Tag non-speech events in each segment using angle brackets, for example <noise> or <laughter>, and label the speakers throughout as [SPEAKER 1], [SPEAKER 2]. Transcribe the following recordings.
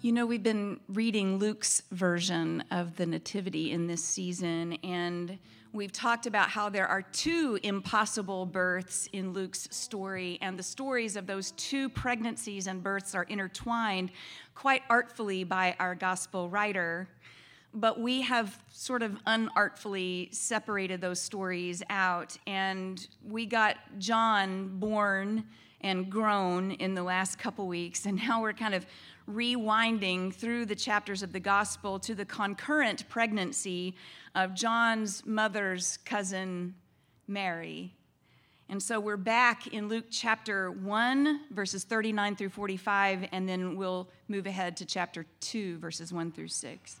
[SPEAKER 1] You know, we've been reading Luke's version of the Nativity in this season, and we've talked about how there are two impossible births in Luke's story, and the stories of those two pregnancies and births are intertwined quite artfully by our gospel writer. But we have sort of unartfully separated those stories out, and we got John born and grown in the last couple weeks, and now we're kind of rewinding through the chapters of the gospel to the concurrent pregnancy of John's mother's cousin, Mary. And so we're back in Luke chapter 1, verses 39 through 45, and then we'll move ahead to chapter 2, verses 1 through 6.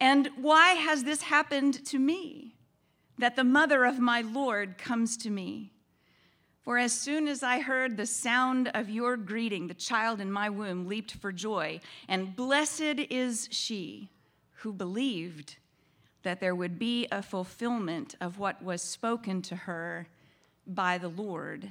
[SPEAKER 1] And why has this happened to me, that the mother of my Lord comes to me? For as soon as I heard the sound of your greeting, the child in my womb leaped for joy, and blessed is she who believed that there would be a fulfillment of what was spoken to her by the Lord.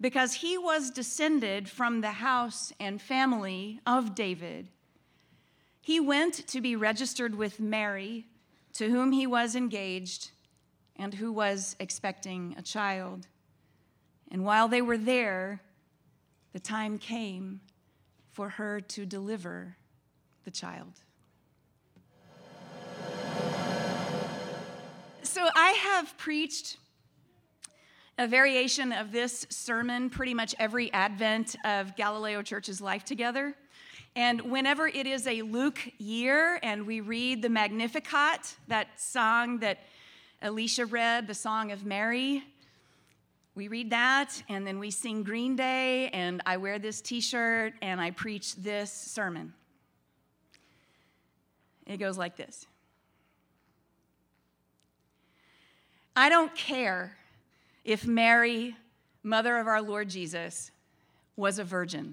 [SPEAKER 1] because he was descended from the house and family of David. He went to be registered with Mary, to whom he was engaged and who was expecting a child. And while they were there, the time came for her to deliver the child. So I have preached a variation of this sermon pretty much every advent of Galileo Church's life together. And whenever it is a Luke year and we read the Magnificat, that song that Alicia read, the Song of Mary, we read that and then we sing Green Day, and I wear this t shirt and I preach this sermon. It goes like this I don't care if Mary, mother of our Lord Jesus, was a virgin.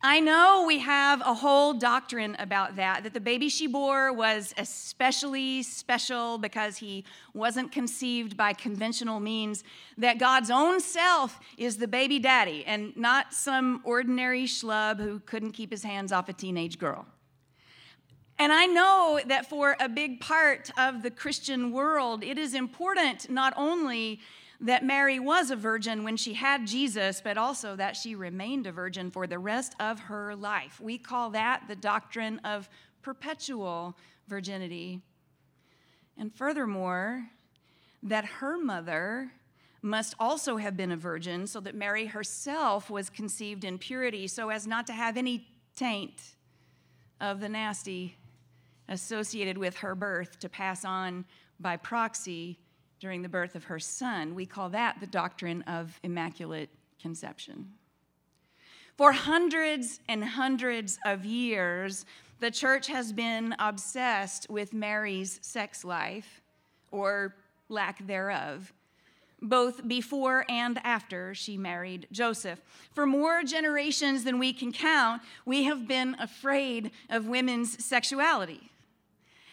[SPEAKER 1] I know we have a whole doctrine about that, that the baby she bore was especially special because he wasn't conceived by conventional means, that God's own self is the baby daddy and not some ordinary schlub who couldn't keep his hands off a teenage girl. And I know that for a big part of the Christian world, it is important not only that Mary was a virgin when she had Jesus, but also that she remained a virgin for the rest of her life. We call that the doctrine of perpetual virginity. And furthermore, that her mother must also have been a virgin, so that Mary herself was conceived in purity, so as not to have any taint of the nasty associated with her birth to pass on by proxy during the birth of her son. We call that the doctrine of immaculate conception. For hundreds and hundreds of years, the church has been obsessed with Mary's sex life, or lack thereof. both before and after she married Joseph. For more generations than we can count, we have been afraid of women's sexuality.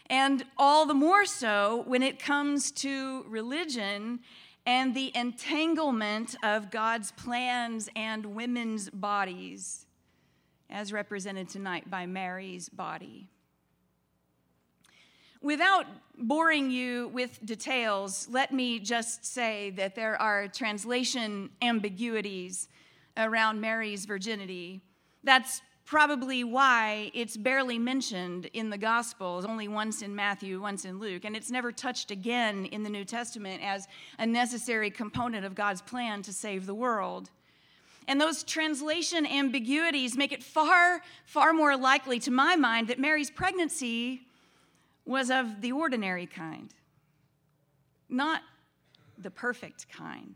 [SPEAKER 1] And all the more so when it comes to religion and the entanglement of God's plans and women's bodies, as represented tonight by Mary's body. Without boring you with details, let me just say that there are translation ambiguities around Mary's virginity. That's probably why it's barely mentioned in the Gospels, only once in Matthew, once in Luke, and it's never touched again in the New Testament as a necessary component of God's plan to save the world. And those translation ambiguities make it far, far more likely, to my mind, that Mary's pregnancy was of the ordinary kind, not the perfect kind,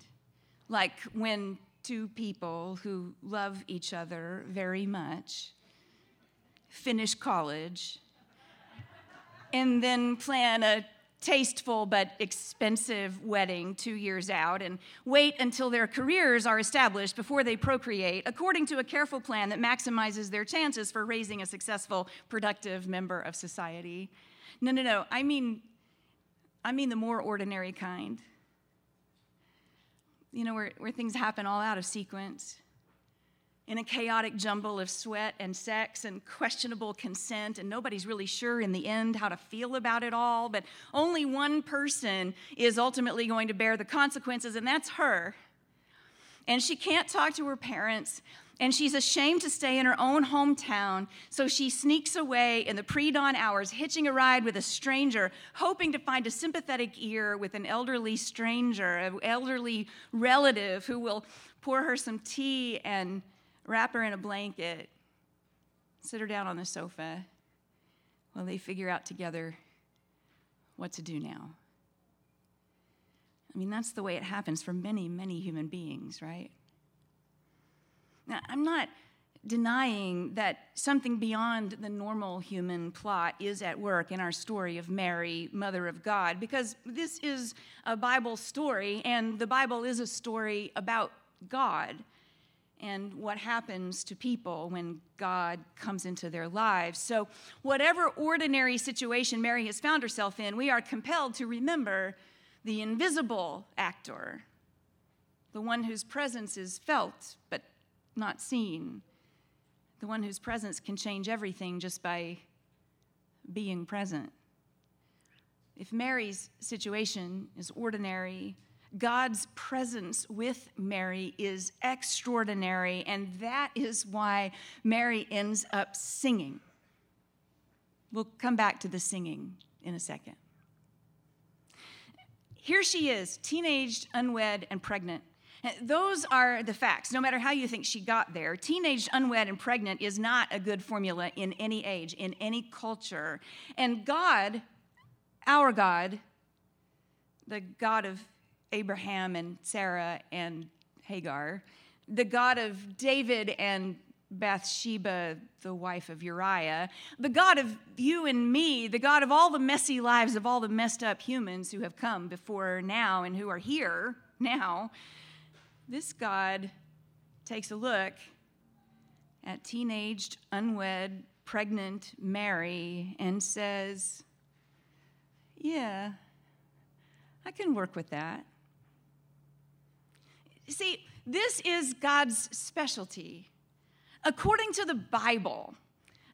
[SPEAKER 1] like when two people who love each other very much finish college and then plan a tasteful but expensive wedding two years out and wait until their careers are established before they procreate according to a careful plan that maximizes their chances for raising a successful, productive member of society. No, no, no. I mean, I mean the more ordinary kind. You know, where, where things happen all out of sequence in a chaotic jumble of sweat and sex and questionable consent, and nobody's really sure in the end how to feel about it all, but only one person is ultimately going to bear the consequences, and that's her. And she can't talk to her parents, and she's ashamed to stay in her own hometown, so she sneaks away in the pre dawn hours, hitching a ride with a stranger, hoping to find a sympathetic ear with an elderly stranger, an elderly relative who will pour her some tea and wrap her in a blanket, sit her down on the sofa while they figure out together what to do now. I mean, that's the way it happens for many, many human beings, right? Now, I'm not denying that something beyond the normal human plot is at work in our story of Mary, Mother of God, because this is a Bible story, and the Bible is a story about God and what happens to people when God comes into their lives. So, whatever ordinary situation Mary has found herself in, we are compelled to remember the invisible actor, the one whose presence is felt but not seen, the one whose presence can change everything just by being present. If Mary's situation is ordinary, God's presence with Mary is extraordinary, and that is why Mary ends up singing. We'll come back to the singing in a second. Here she is, teenaged, unwed, and pregnant. Those are the facts, no matter how you think she got there. Teenaged, unwed, and pregnant is not a good formula in any age, in any culture. And God, our God, the God of Abraham and Sarah and Hagar, the God of David and Bathsheba, the wife of Uriah, the God of you and me, the God of all the messy lives of all the messed up humans who have come before now and who are here now, this God takes a look at teenaged, unwed, pregnant Mary and says, Yeah, I can work with that. See, this is God's specialty. According to the Bible,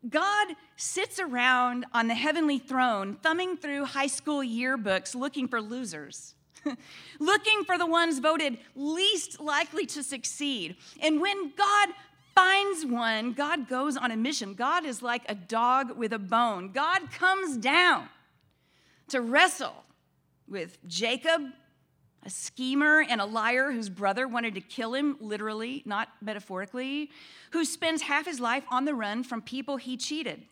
[SPEAKER 1] God sits around on the heavenly throne, thumbing through high school yearbooks looking for losers, <laughs> looking for the ones voted least likely to succeed. And when God finds one, God goes on a mission. God is like a dog with a bone. God comes down to wrestle with Jacob a schemer and a liar whose brother wanted to kill him, literally, not metaphorically, who spends half his life on the run from people he cheated.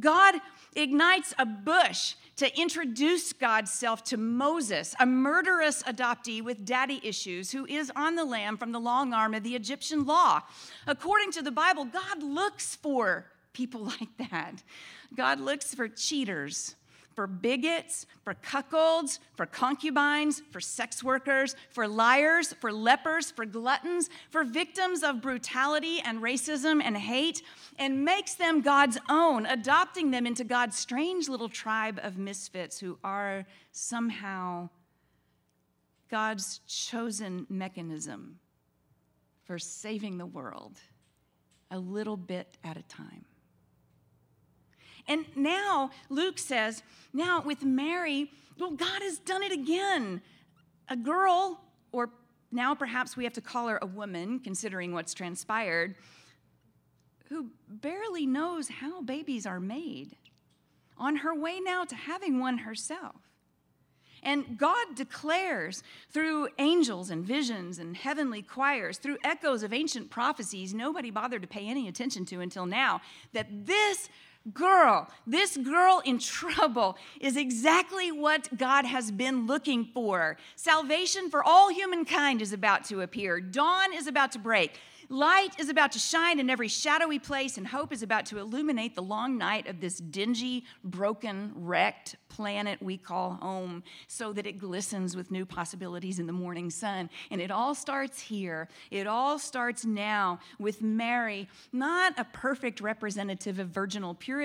[SPEAKER 1] God ignites a bush to introduce God's self to Moses, a murderous adoptee with daddy issues who is on the lam from the long arm of the Egyptian law. According to the Bible, God looks for people <laughs> like that. God looks for cheaters for bigots, for cuckolds, for concubines, for sex workers, for liars, for lepers, for gluttons, for victims of brutality and racism and hate, and makes them God's own, adopting them into God's strange little tribe of misfits who are somehow God's chosen mechanism for saving the world a little bit at a time. And now Luke says, now with Mary, well, God has done it again. A girl, or now perhaps we have to call her a woman, considering what's transpired, who barely knows how babies are made, on her way now to having one herself. And God declares through angels and visions and heavenly choirs, through echoes of ancient prophecies nobody bothered to pay any attention to until now, that this girl, this girl in trouble, is exactly what God has been looking for. Salvation for all humankind is about to appear, dawn is about to break. Light is about to shine in every shadowy place, and hope is about to illuminate the long night of this dingy, broken, wrecked planet we call home so that it glistens with new possibilities in the morning sun. And it all starts here. It all starts now with Mary, not a perfect representative of virginal purity,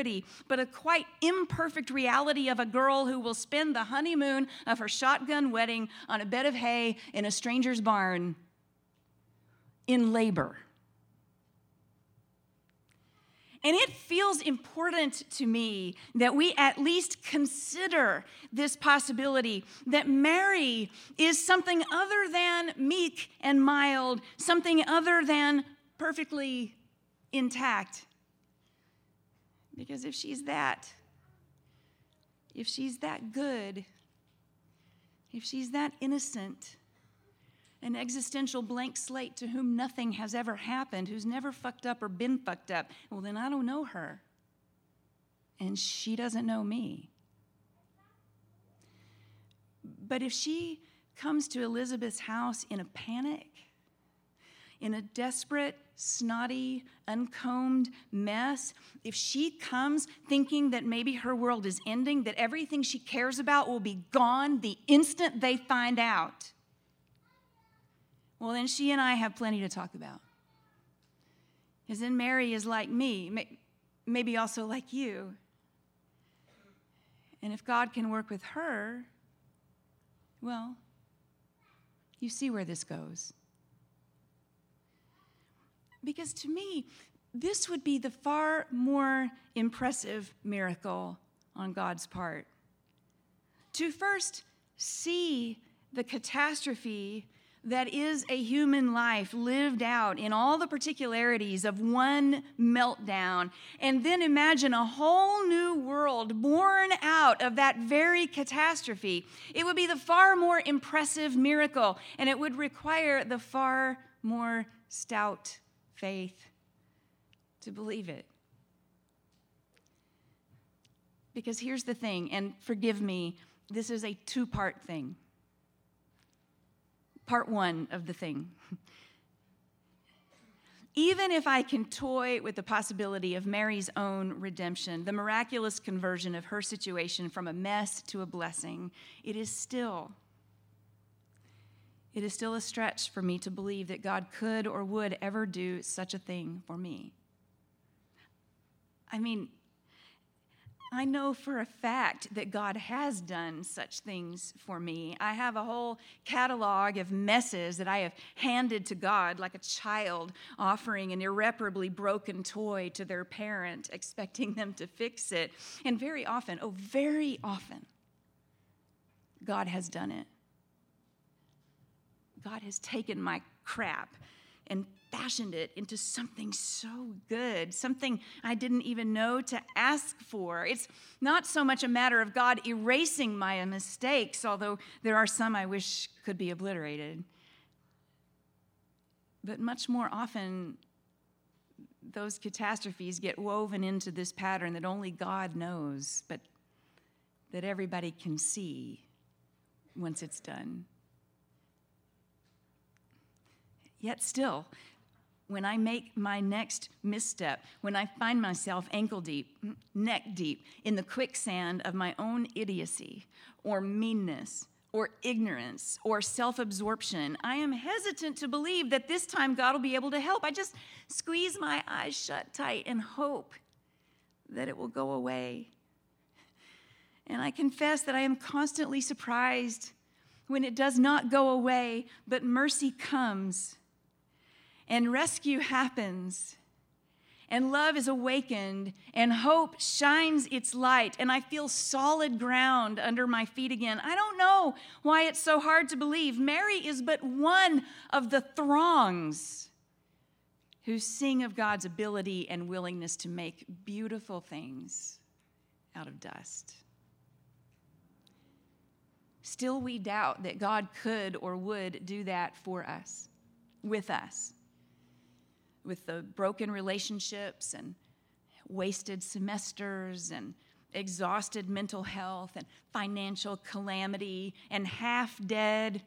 [SPEAKER 1] but a quite imperfect reality of a girl who will spend the honeymoon of her shotgun wedding on a bed of hay in a stranger's barn in labor. And it feels important to me that we at least consider this possibility that Mary is something other than meek and mild, something other than perfectly intact. Because if she's that, if she's that good, if she's that innocent, an existential blank slate to whom nothing has ever happened, who's never fucked up or been fucked up, well, then I don't know her. And she doesn't know me. But if she comes to Elizabeth's house in a panic, in a desperate, snotty, uncombed mess, if she comes thinking that maybe her world is ending, that everything she cares about will be gone the instant they find out, well, then she and I have plenty to talk about. Because then Mary is like me, maybe also like you. And if God can work with her, well, you see where this goes. Because to me, this would be the far more impressive miracle on God's part. To first see the catastrophe that is a human life lived out in all the particularities of one meltdown, and then imagine a whole new world born out of that very catastrophe. It would be the far more impressive miracle, and it would require the far more stout faith to believe it. Because here's the thing, and forgive me, this is a two part thing part one of the thing. <laughs> Even if I can toy with the possibility of Mary's own redemption, the miraculous conversion of her situation from a mess to a blessing, it is still it is still a stretch for me to believe that God could or would ever do such a thing for me. I mean, I know for a fact that God has done such things for me. I have a whole catalog of messes that I have handed to God like a child offering an irreparably broken toy to their parent, expecting them to fix it. And very often, oh, very often, God has done it. God has taken my crap and fashioned it into something so good, something I didn't even know to ask for. It's not so much a matter of God erasing my mistakes, although there are some I wish could be obliterated. But much more often, those catastrophes get woven into this pattern that only God knows, but that everybody can see once it's done. Yet still, when I make my next misstep, when I find myself ankle deep, neck deep in the quicksand of my own idiocy or meanness or ignorance or self absorption, I am hesitant to believe that this time God will be able to help. I just squeeze my eyes shut tight and hope that it will go away. And I confess that I am constantly surprised when it does not go away, but mercy comes and rescue happens and love is awakened, and hope shines its light, and I feel solid ground under my feet again. I don't know why it's so hard to believe. Mary is but one of the throngs who sing of God's ability and willingness to make beautiful things out of dust. Still, we doubt that God could or would do that for us, with us with the broken relationships and wasted semesters and exhausted mental health and financial calamity and half dead,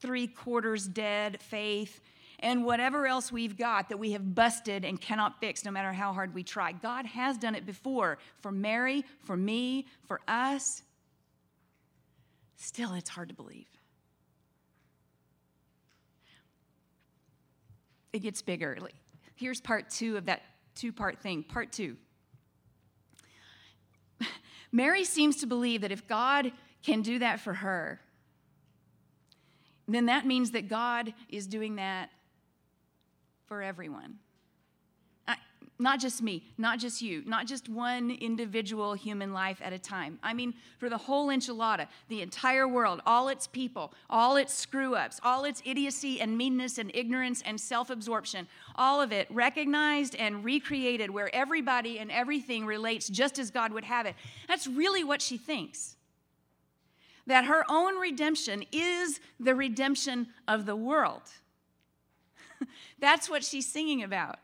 [SPEAKER 1] three quarters dead faith, and whatever else we've got that we have busted and cannot fix no matter how hard we try. God has done it before for Mary, for me, for us. Still, it's hard to believe. It gets bigger. Here's part two of that two part thing. Part two. <laughs> Mary seems to believe that if God can do that for her, then that means that God is doing that for everyone not just me, not just you, not just one individual human life at a time. I mean, for the whole enchilada, the entire world, all its people, all its screw ups, all its idiocy and meanness and ignorance and self absorption, all of it recognized and recreated where everybody and everything relates just as God would have it. That's really what she thinks. That her own redemption is the redemption of the world. <laughs> That's what she's singing about.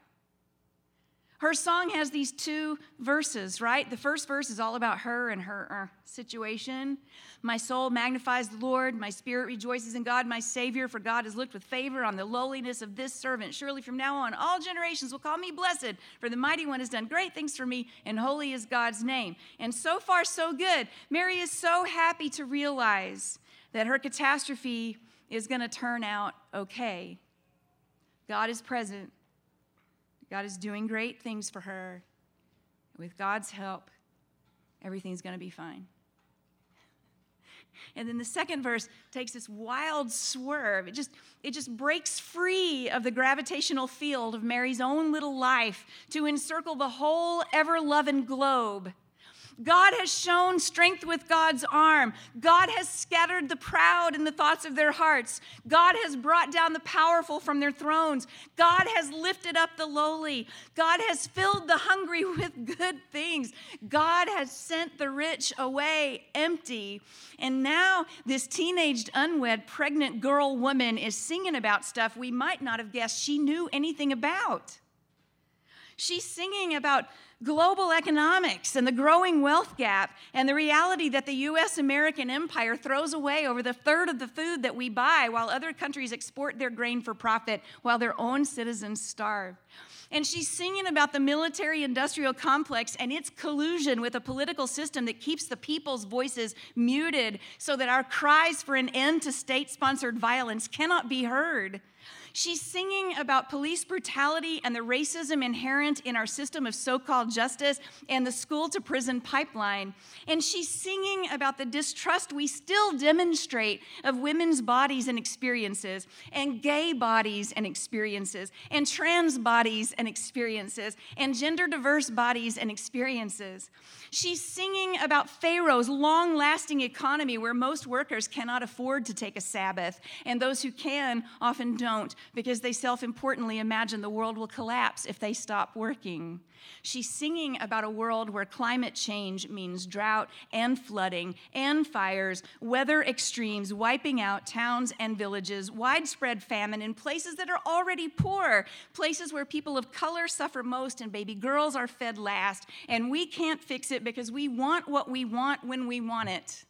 [SPEAKER 1] Her song has these two verses, right? The first verse is all about her and her uh, situation. My soul magnifies the Lord. My spirit rejoices in God, my Savior, for God has looked with favor on the lowliness of this servant. Surely from now on, all generations will call me blessed, for the mighty one has done great things for me, and holy is God's name. And so far, so good. Mary is so happy to realize that her catastrophe is going to turn out okay. God is present God is doing great things for her. With God's help, everything's going to be fine. And then the second verse takes this wild swerve. It just, it just breaks free of the gravitational field of Mary's own little life to encircle the whole ever loving globe God has shown strength with God's arm. God has scattered the proud in the thoughts of their hearts. God has brought down the powerful from their thrones. God has lifted up the lowly. God has filled the hungry <laughs> with good things. God has sent the rich away empty. And now, this teenaged, unwed, pregnant girl woman is singing about stuff we might not have guessed she knew anything about. She's singing about global economics and the growing wealth gap and the reality that the US American empire throws away over the third of the food that we buy while other countries export their grain for profit while their own citizens starve. And she's singing about the military industrial complex and its collusion with a political system that keeps the people's voices muted so that our cries for an end to state sponsored violence cannot be heard. She's singing about police brutality and the racism inherent in our system of so called justice and the school to prison pipeline. And she's singing about the distrust we still demonstrate of women's bodies and experiences, and gay bodies and experiences, and trans bodies and experiences, and gender diverse bodies and experiences. She's singing about Pharaoh's long lasting economy where most workers cannot afford to take a Sabbath, and those who can often don't because they self importantly imagine the world will collapse if they stop working. She's singing about a world where climate change means drought and flooding and fires, weather extremes wiping out towns and villages, widespread famine in places that are already poor, places where people of color suffer most and baby girls are fed last, and we can't fix it because we want what we want when we want it.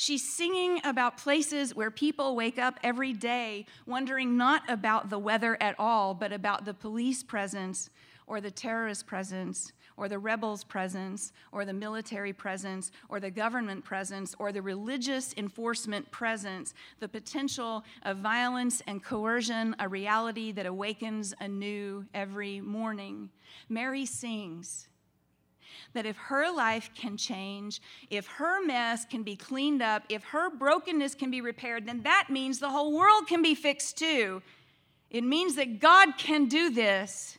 [SPEAKER 1] She's singing about places where people wake up every day wondering not about the weather at all, but about the police presence or the terrorist presence or the rebels' presence or the military presence or the government presence or the religious enforcement presence, the potential of violence and coercion, a reality that awakens anew every morning. Mary sings that if her life can change, if her mess can be cleaned up, if her brokenness can be repaired, then that means the whole world can be fixed too. It means that God can do this.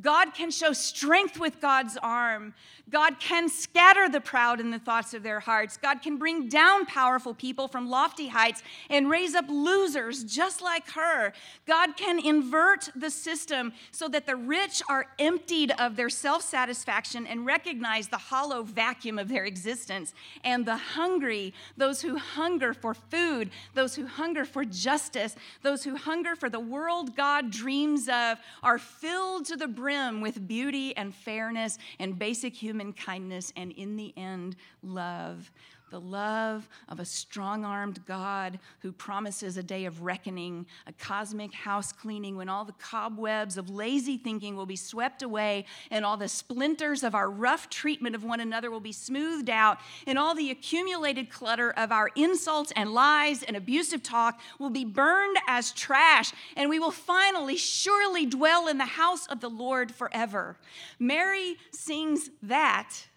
[SPEAKER 1] God can show strength with God's arm. God can scatter the proud in the thoughts of their hearts. God can bring down powerful people from lofty heights and raise up losers just like her. God can invert the system so that the rich are emptied of their self satisfaction and recognize the hollow vacuum of their existence. And the hungry, those who hunger for food, those who hunger for justice, those who hunger for the world God dreams of, are filled to the brim with beauty and fairness and basic human kindness, and in the end, love the love of a strong armed God who promises a day of reckoning, a cosmic house cleaning when all the cobwebs of lazy thinking will be swept away and all the splinters of our rough treatment of one another will be smoothed out and all the accumulated clutter of our insults and lies and abusive talk will be burned as trash and we will finally surely dwell in the house of the Lord forever. Mary sings that.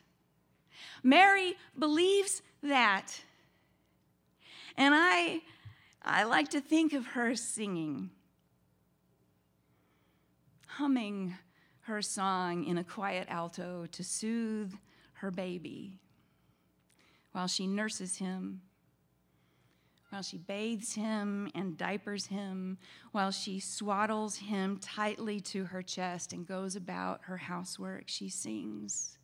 [SPEAKER 1] Mary believes that. And I, I like to think of her singing, humming her song in a quiet alto to soothe her baby while she nurses him, while she bathes him and diapers him, while she swaddles him tightly to her chest and goes about her housework. She sings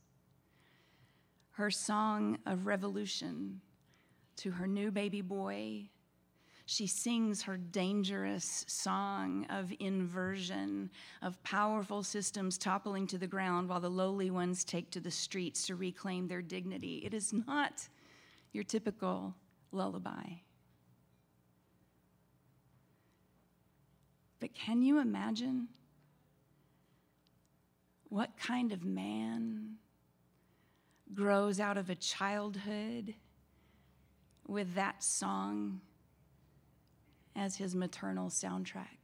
[SPEAKER 1] her song of revolution to her new baby boy. She sings her dangerous song of inversion, of powerful systems toppling to the ground while the lowly ones take to the streets to reclaim their dignity. It is not your typical lullaby. But can you imagine what kind of man grows out of a childhood with that song as his maternal soundtrack.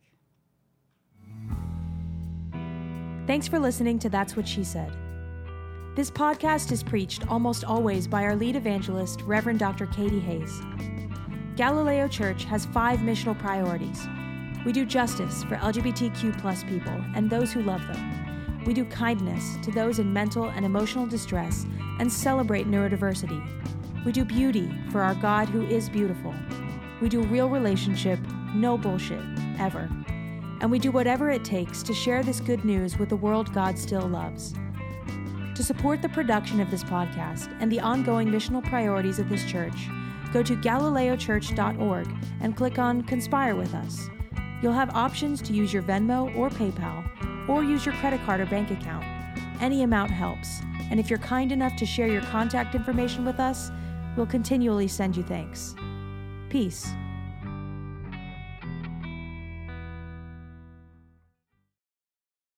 [SPEAKER 2] Thanks for listening to That's What She Said. This podcast is preached almost always by our lead evangelist, Reverend Dr. Katie Hays. Galileo Church has five missional priorities. We do justice for LGBTQ plus people and those who love them. We do kindness to those in mental and emotional distress and celebrate neurodiversity. We do beauty for our God who is beautiful. We do real relationship, no bullshit, ever. And we do whatever it takes to share this good news with the world God still loves. To support the production of this podcast and the ongoing missional priorities of this church, go to galileochurch.org and click on Conspire with Us. You'll have options to use your Venmo or PayPal, or use your credit card or bank account. Any amount helps. And if you're kind enough to share your contact information with us, we'll continually send you thanks. Peace.